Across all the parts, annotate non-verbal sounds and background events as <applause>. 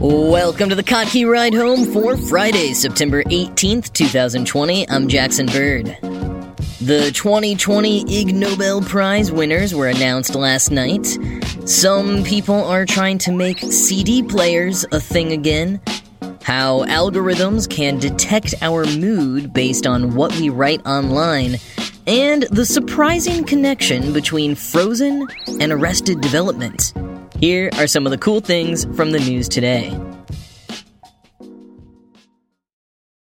Welcome to the Kottke Ride Home for Friday, September 18th, 2020. I'm Jackson Bird. The 2020 Ig Nobel Prize winners were announced last night. Some people are trying to make CD players a thing again. How algorithms can detect our mood based on what we write online. And the surprising connection between Frozen and Arrested Development. Here are some of the cool things from the news today.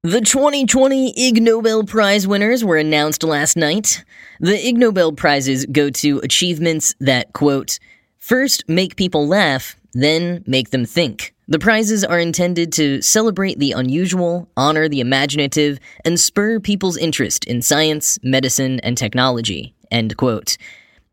The 2020 Ig Nobel Prize winners were announced last night. The Ig Nobel Prizes go to achievements that, quote, first make people laugh, then make them think. The prizes are intended to celebrate the unusual, honor the imaginative, and spur people's interest in science, medicine, and technology. End quote.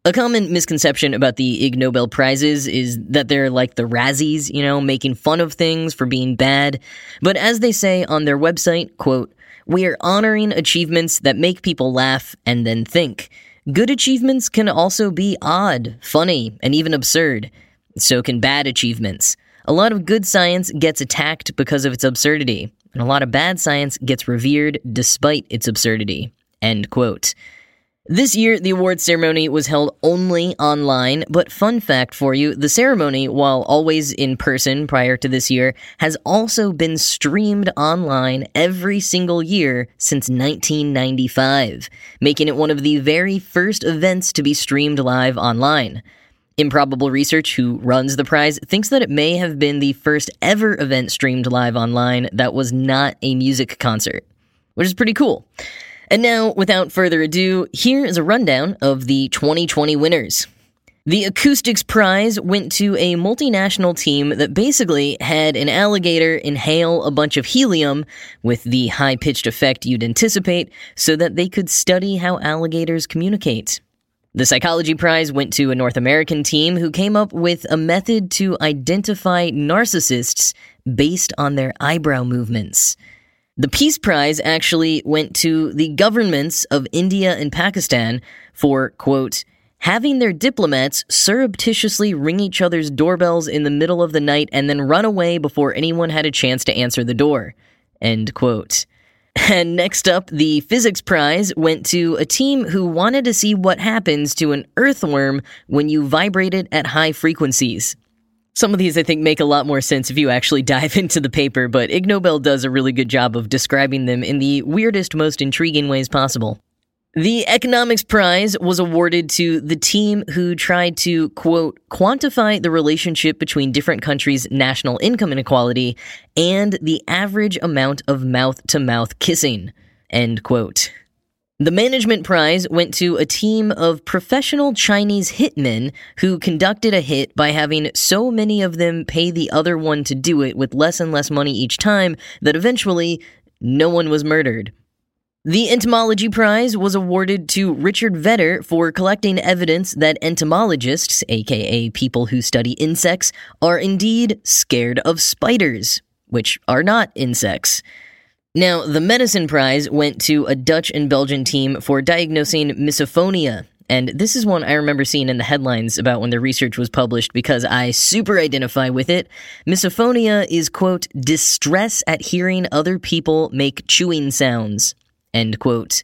A common misconception about the Ig Nobel Prizes is that they're like the Razzies, you know, making fun of things for being bad. But as they say on their website, quote, we are honoring achievements that make people laugh and then think. Good achievements can also be odd, funny, and even absurd. So can bad achievements. A lot of good science gets attacked because of its absurdity, and a lot of bad science gets revered despite its absurdity. End quote. This year, the awards ceremony was held only online, but fun fact for you the ceremony, while always in person prior to this year, has also been streamed online every single year since 1995, making it one of the very first events to be streamed live online. Improbable Research, who runs the prize, thinks that it may have been the first ever event streamed live online that was not a music concert, which is pretty cool. And now, without further ado, here is a rundown of the 2020 winners. The Acoustics Prize went to a multinational team that basically had an alligator inhale a bunch of helium with the high pitched effect you'd anticipate so that they could study how alligators communicate. The Psychology Prize went to a North American team who came up with a method to identify narcissists based on their eyebrow movements. The Peace Prize actually went to the governments of India and Pakistan for, quote, having their diplomats surreptitiously ring each other's doorbells in the middle of the night and then run away before anyone had a chance to answer the door. End quote. And next up, the Physics Prize went to a team who wanted to see what happens to an earthworm when you vibrate it at high frequencies. Some of these I think make a lot more sense if you actually <laughs> dive into the paper, but Ig Nobel does a really good job of describing them in the weirdest, most intriguing ways possible. The Economics Prize was awarded to the team who tried to, quote, quantify the relationship between different countries' national income inequality and the average amount of mouth to mouth kissing, end quote. The management prize went to a team of professional Chinese hitmen who conducted a hit by having so many of them pay the other one to do it with less and less money each time that eventually no one was murdered. The entomology prize was awarded to Richard Vetter for collecting evidence that entomologists, aka people who study insects, are indeed scared of spiders, which are not insects. Now, the medicine prize went to a Dutch and Belgian team for diagnosing misophonia. And this is one I remember seeing in the headlines about when the research was published because I super identify with it. Misophonia is, quote, distress at hearing other people make chewing sounds, end quote.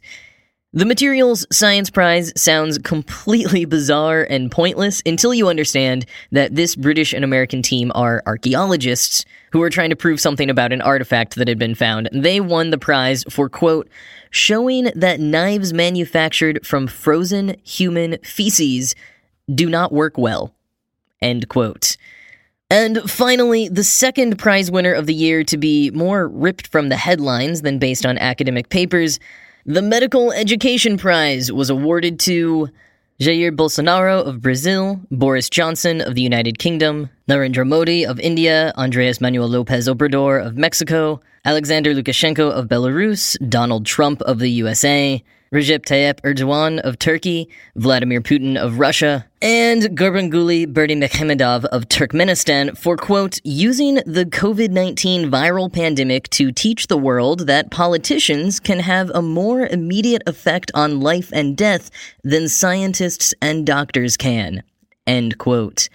The Materials Science Prize sounds completely <laughs> bizarre and pointless until you understand that this British and American team are archaeologists who were trying to prove something about an artifact that had been found. They won the prize for, quote, showing that knives manufactured from frozen human feces do not work well, end quote. And finally, the second prize winner of the year to be more ripped from the headlines than based on academic papers the Medical Education Prize was awarded to Jair Bolsonaro of Brazil, Boris Johnson of the United Kingdom, Narendra Modi of India, Andres Manuel Lopez Obrador of Mexico, Alexander Lukashenko of Belarus, Donald Trump of the USA, Recep Tayyip Erdogan of Turkey, Vladimir Putin of Russia, and Gurbanguly Berdimuhamedov of Turkmenistan for, quote, using the COVID 19 viral pandemic to teach the world that politicians can have a more immediate effect on life and death than scientists and doctors can, end quote.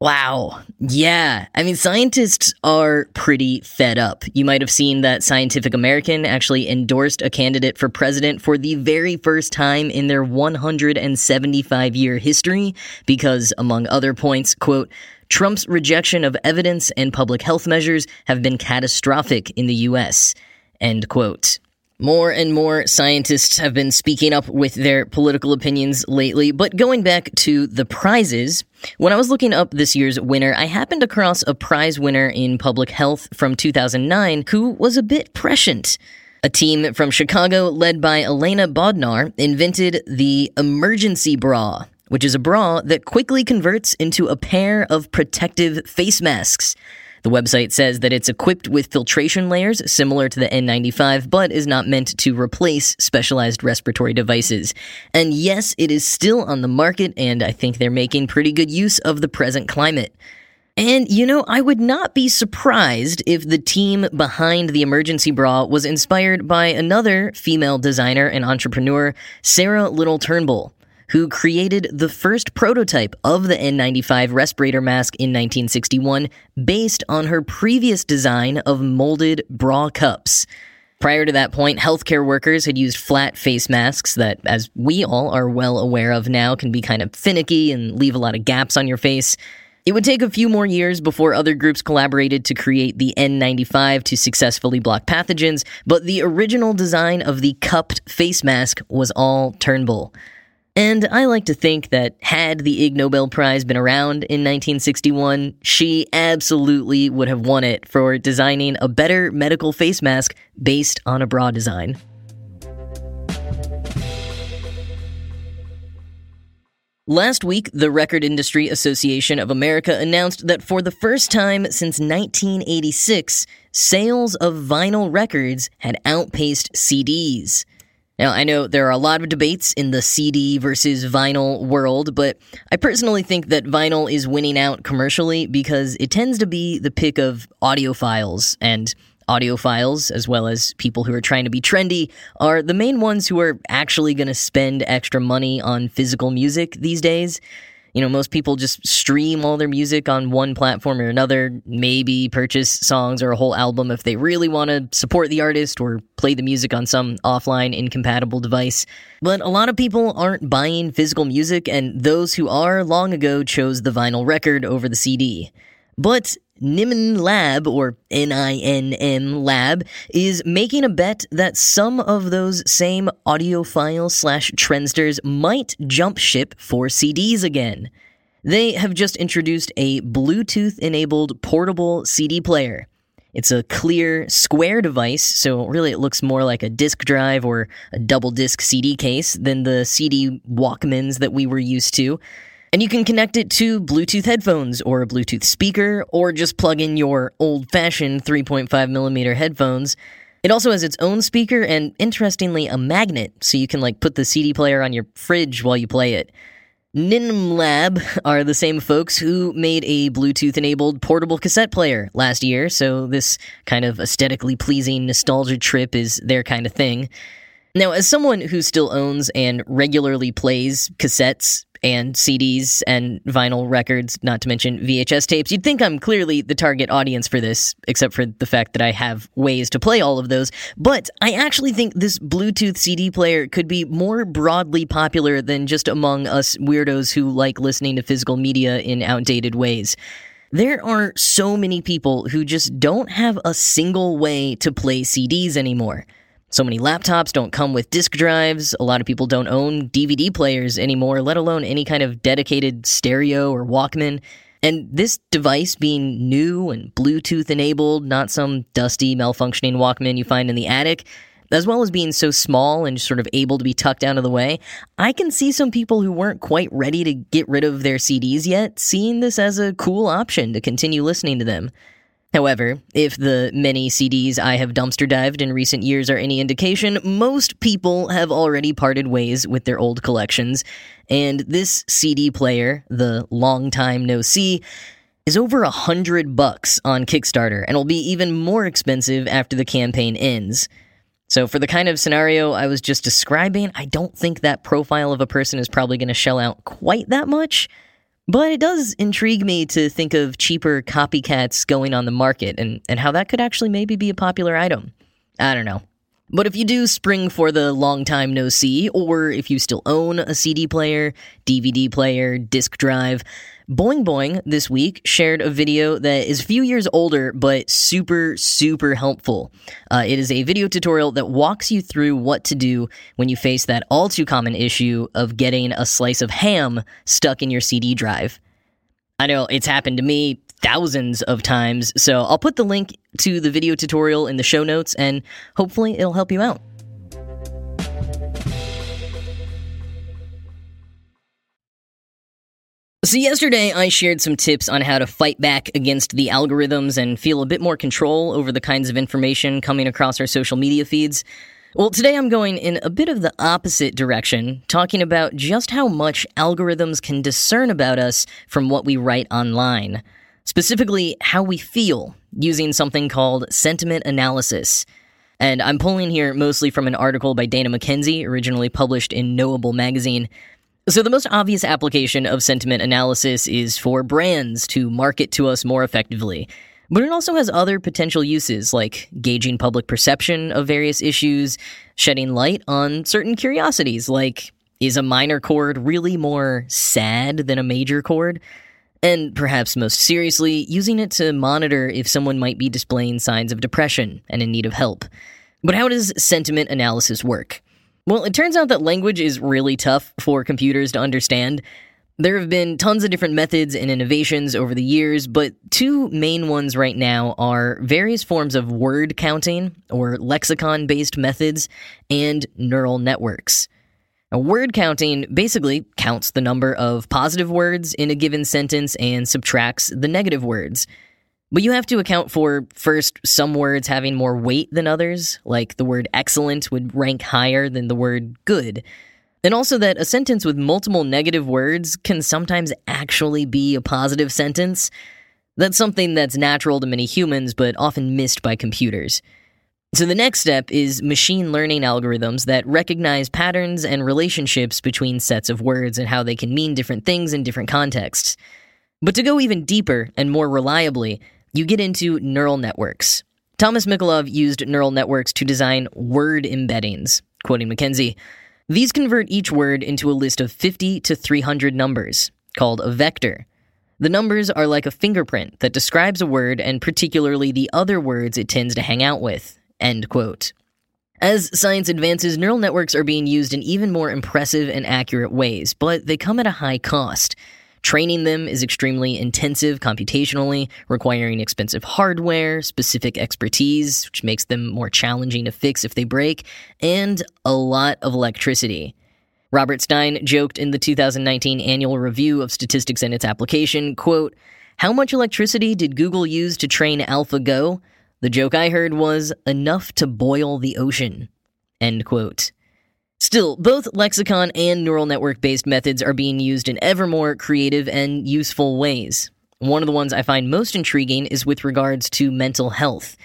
Wow. Yeah. I mean, scientists are pretty fed up. You might have seen that Scientific American actually endorsed a candidate for president for the very first time in their 175 year history because, among other points, quote, Trump's rejection of evidence and public health measures have been catastrophic in the U.S. End quote. More and more scientists have been speaking up with their political opinions lately, but going back to the prizes, when I was looking up this year's winner, I happened across a prize winner in public health from 2009 who was a bit prescient. A team from Chicago led by Elena Bodnar invented the emergency bra, which is a bra that quickly converts into a pair of protective face masks. The website says that it's equipped with filtration layers similar to the N95, but is not meant to replace specialized respiratory devices. And yes, it is still on the market, and I think they're making pretty good use of the present climate. And you know, I would not be surprised if the team behind the emergency bra was inspired by another female designer and entrepreneur, Sara Little Turnbull who created the first prototype of the N95 respirator mask in 1961 based on her previous design of molded bra cups. Prior to that point, healthcare workers had used flat face masks that, as we all are well aware of now, can be kind of finicky and leave a lot of gaps on your face. It would take a few more years before other groups collaborated to create the N95 to successfully block pathogens, but the original design of the cupped face mask was all Turnbull. And I like to think that had the Ig Nobel Prize been around in 1961, she absolutely would have won it for designing a better medical face mask based on a bra design. Last week, the Record Industry Association of America announced that for the first time since 1986, sales of vinyl records had outpaced CDs. Now, I know there are a lot of debates in the CD versus vinyl world, but I personally think that vinyl is winning out commercially because it tends to be the pick of audiophiles, and audiophiles, as well as people who are trying to be trendy, are the main ones who are actually going to spend extra money on physical music these days. You know, most people just stream all their music on one platform or another, maybe purchase songs or a whole album if they really want to support the artist or play the music on some offline incompatible device. But a lot of people aren't buying physical music, and those who are long ago chose the vinyl record over the CD. But Ninm Lab, or N-I-N-M Lab, is making a bet that some of those same audiophile slash trendsters might jump ship for CDs again. They have just introduced a Bluetooth-enabled portable CD player. It's a clear, square device, so really it looks more like a disk drive or a double disc CD case than the CD Walkmans that we were used to. And you can connect it to Bluetooth headphones or a Bluetooth speaker, or just plug in your old fashioned 3.5 millimeter headphones. It also has its own speaker and, interestingly, a magnet, so you can like put the CD player on your fridge while you play it. Ninm Lab are the same folks who made a Bluetooth enabled portable cassette player last year, so this kind of aesthetically pleasing nostalgia trip is their kind of thing. Now, as someone who still owns and regularly plays cassettes, and CDs and vinyl records, not to mention VHS tapes. You'd think I'm clearly the target audience for this, except for the fact that I have ways to play all of those. But I actually think this Bluetooth CD player could be more broadly popular than just among us weirdos who like listening to physical media in outdated ways. There are so many people who just don't have a single way to play CDs anymore. So many laptops don't come with disk drives. A lot of people don't own DVD players anymore, let alone any kind of dedicated stereo or Walkman. And this device being new and Bluetooth enabled, not some dusty, malfunctioning Walkman you find in the attic, as well as being so small and sort of able to be tucked out of the way, I can see some people who weren't quite ready to get rid of their CDs yet seeing this as a cool option to continue listening to them. However, if the many CDs I have dumpster dived in recent years are any indication, most people have already parted ways with their old collections, and this CD player, the Long Time No See, is over a hundred bucks on Kickstarter and will be even more expensive after the campaign ends. So, for the kind of scenario I was just describing, I don't think that profile of a person is probably going to shell out quite that much. But it does intrigue me to think of cheaper copycats going on the market and, and how that could actually maybe be a popular item. I don't know. But if you do spring for the long time no see, or if you still own a CD player, DVD player, disk drive, Boing Boing this week shared a video that is a few years older but super, super helpful. Uh, it is a video tutorial that walks you through what to do when you face that all too common issue of getting a slice of ham stuck in your CD drive. I know it's happened to me thousands of times, so I'll put the link to the video tutorial in the show notes and hopefully it'll help you out. So, yesterday I shared some tips on how to fight back against the algorithms and feel a bit more control over the kinds of information coming across our social media feeds. Well, today I'm going in a bit of the opposite direction, talking about just how much algorithms can discern about us from what we write online. Specifically, how we feel, using something called sentiment analysis. And I'm pulling here mostly from an article by Dana Mackenzie, originally published in Knowable magazine. So, the most obvious application of sentiment analysis is for brands to market to us more effectively. But it also has other potential uses, like gauging public perception of various issues, shedding light on certain curiosities, like is a minor chord really more sad than a major chord? And perhaps most seriously, using it to monitor if someone might be displaying signs of depression and in need of help. But how does sentiment analysis work? Well, it turns out that language is really tough for computers to understand. There have been tons of different methods and innovations over the years, but two main ones right now are various forms of word counting, or lexicon based methods, and neural networks. Now, word counting basically counts the number of positive words in a given sentence and subtracts the negative words. But you have to account for, first, some words having more weight than others, like the word excellent would rank higher than the word good. And also that a sentence with multiple negative words can sometimes actually be a positive sentence. That's something that's natural to many humans, but often missed by computers. So the next step is machine learning algorithms that recognize patterns and relationships between sets of words and how they can mean different things in different contexts. But to go even deeper and more reliably, you get into neural networks. Thomas Mikolov used neural networks to design word embeddings. Quoting Mackenzie, these convert each word into a list of 50 to 300 numbers, called a vector. The numbers are like a fingerprint that describes a word and particularly the other words it tends to hang out with. End quote. As science advances, neural networks are being used in even more impressive and accurate ways, but they come at a high cost. Training them is extremely intensive computationally, requiring expensive hardware, specific expertise, which makes them more challenging to fix if they break, and a lot of electricity. Robert Stine joked in the 2019 annual review of statistics and its application, quote, "How much electricity did Google use to train AlphaGo?" The joke I heard was enough to boil the ocean. End quote. Still, both lexicon and neural network based methods are being used in ever more creative and useful ways. One of the ones I find most intriguing is with regards to mental health.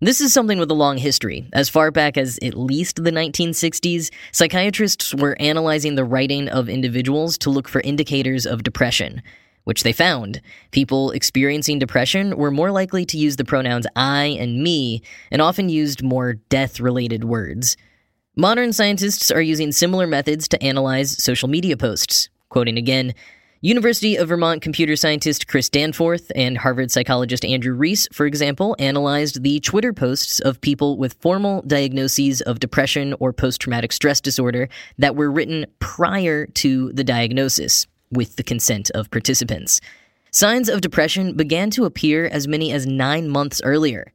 This is something with a long history. As far back as at least the 1960s, psychiatrists were analyzing the writing of individuals to look for indicators of depression, which they found. People experiencing depression were more likely to use the pronouns I and me, and often used more death related words. Modern scientists are using similar methods to analyze social media posts. Quoting again, University of Vermont computer scientist Chris Danforth and Harvard psychologist Andrew Reece, for example, analyzed the Twitter posts of people with formal diagnoses of depression or post traumatic stress disorder that were written prior to the diagnosis, with the consent of participants. Signs of depression began to appear as many as nine months earlier.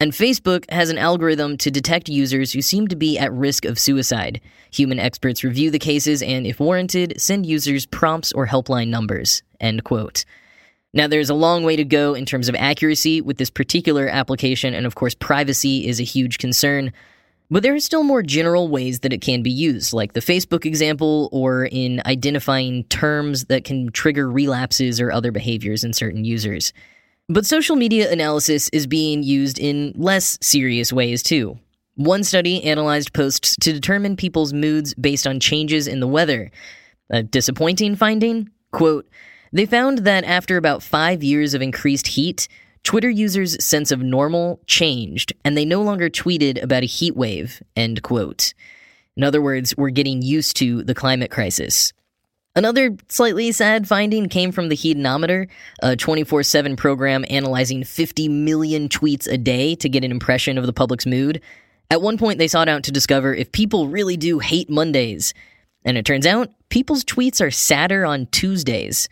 And Facebook has an algorithm to detect users who seem to be at risk of suicide. Human experts review the cases and, if warranted, send users prompts or helpline numbers. End quote. Now, there's a long way to go in terms of accuracy with this particular application, and of course, privacy is a huge concern. But there are still more general ways that it can be used, like the Facebook example, or in identifying terms that can trigger relapses or other behaviors in certain users. But social media analysis is being used in less serious ways too. One study analyzed posts to determine people's moods based on changes in the weather. A disappointing finding? Quote, they found that after about five years of increased heat, Twitter users' sense of normal changed, and they no longer tweeted about a heat wave, end quote. In other words, we're getting used to the climate crisis. Another slightly sad finding came from the Hedonometer, a 24 7 program analyzing 50 million tweets a day to get an impression of the public's mood. At one point, they sought out to discover if people really do hate Mondays. And it turns out, people's tweets are sadder on Tuesdays.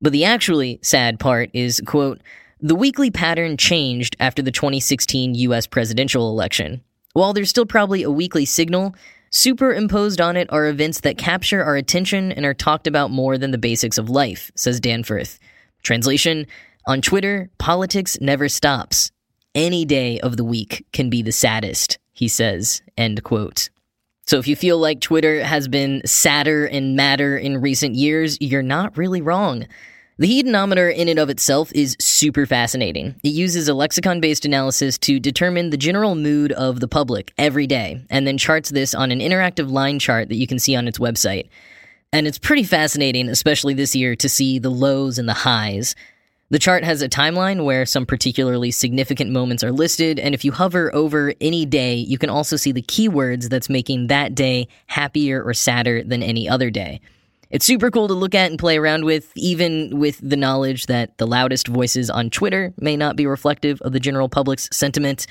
But the actually sad part is, quote, the weekly pattern changed after the 2016 US presidential election. While there's still probably a weekly signal, Superimposed on it are events that capture our attention and are talked about more than the basics of life, says Danforth. Translation On Twitter, politics never stops. Any day of the week can be the saddest, he says. End quote. So if you feel like Twitter has been sadder and madder in recent years, you're not really wrong. The Hedonometer in and of itself is super fascinating. It uses a lexicon based analysis to determine the general mood of the public every day, and then charts this on an interactive line chart that you can see on its website. And it's pretty fascinating, especially this year, to see the lows and the highs. The chart has a timeline where some particularly significant moments are listed, and if you hover over any day, you can also see the keywords that's making that day happier or sadder than any other day. It's super cool to look at and play around with, even with the knowledge that the loudest voices on Twitter may not be reflective of the general public's sentiment.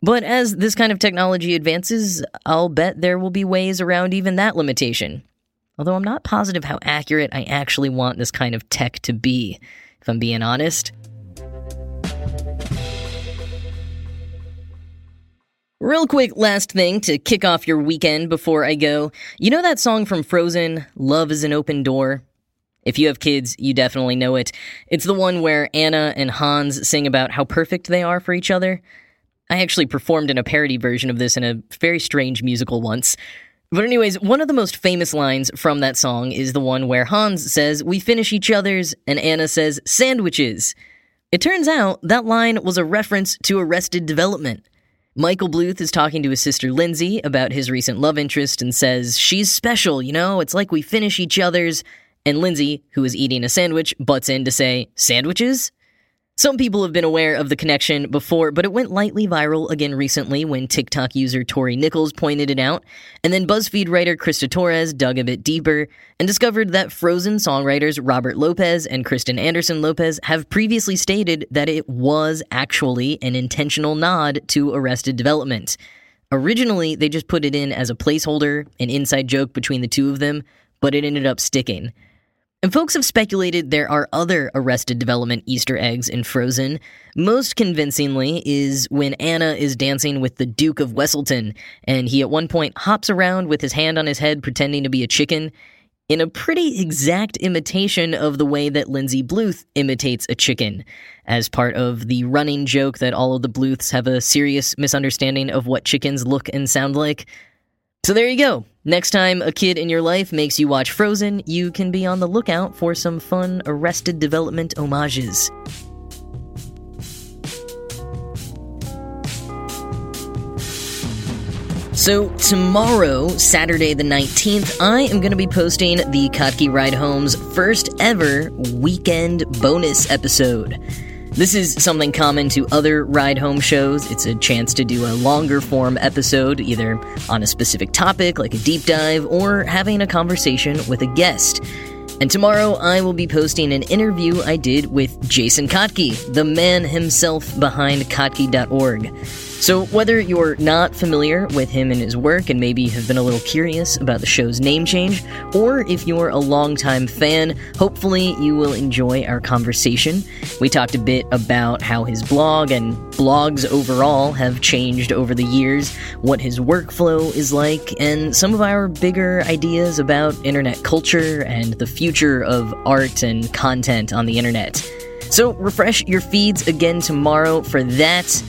But as this kind of technology advances, I'll bet there will be ways around even that limitation. Although I'm not positive how accurate I actually want this kind of tech to be, if I'm being honest. Real quick, last thing to kick off your weekend before I go. You know that song from Frozen, Love is an Open Door? If you have kids, you definitely know it. It's the one where Anna and Hans sing about how perfect they are for each other. I actually performed in a parody version of this in a very strange musical once. But, anyways, one of the most famous lines from that song is the one where Hans says, We finish each other's, and Anna says, Sandwiches. It turns out that line was a reference to Arrested Development. Michael Bluth is talking to his sister Lindsay about his recent love interest and says, She's special, you know, it's like we finish each other's. And Lindsay, who is eating a sandwich, butts in to say, Sandwiches? Some people have been aware of the connection before, but it went lightly viral again recently when TikTok user Tori Nichols pointed it out, and then BuzzFeed writer Krista Torres dug a bit deeper and discovered that Frozen songwriters Robert Lopez and Kristen Anderson Lopez have previously stated that it was actually an intentional nod to Arrested Development. Originally, they just put it in as a placeholder, an inside joke between the two of them, but it ended up sticking. And folks have speculated there are other Arrested Development Easter eggs in Frozen. Most convincingly is when Anna is dancing with the Duke of Weselton, and he at one point hops around with his hand on his head pretending to be a chicken, in a pretty exact imitation of the way that Lindsay Bluth imitates a chicken, as part of the running joke that all of the Bluths have a serious misunderstanding of what chickens look and sound like. So there you go. Next time a kid in your life makes you watch Frozen, you can be on the lookout for some fun Arrested Development homages. So, tomorrow, Saturday the 19th, I am going to be posting the Kottke Ride Home's first ever weekend bonus episode. This is something common to other ride home shows. It's a chance to do a longer form episode, either on a specific topic, like a deep dive, or having a conversation with a guest. And tomorrow I will be posting an interview I did with Jason Kottke, the man himself behind Kottke.org. So, whether you're not familiar with him and his work and maybe have been a little curious about the show's name change, or if you're a longtime fan, hopefully you will enjoy our conversation. We talked a bit about how his blog and blogs overall have changed over the years, what his workflow is like, and some of our bigger ideas about internet culture and the future of art and content on the internet. So, refresh your feeds again tomorrow for that.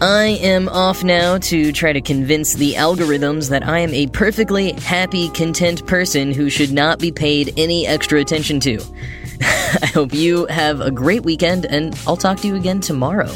I am off now to try to convince the algorithms that I am a perfectly happy, content person who should not be paid any extra attention to. <laughs> I hope you have a great weekend, and I'll talk to you again tomorrow.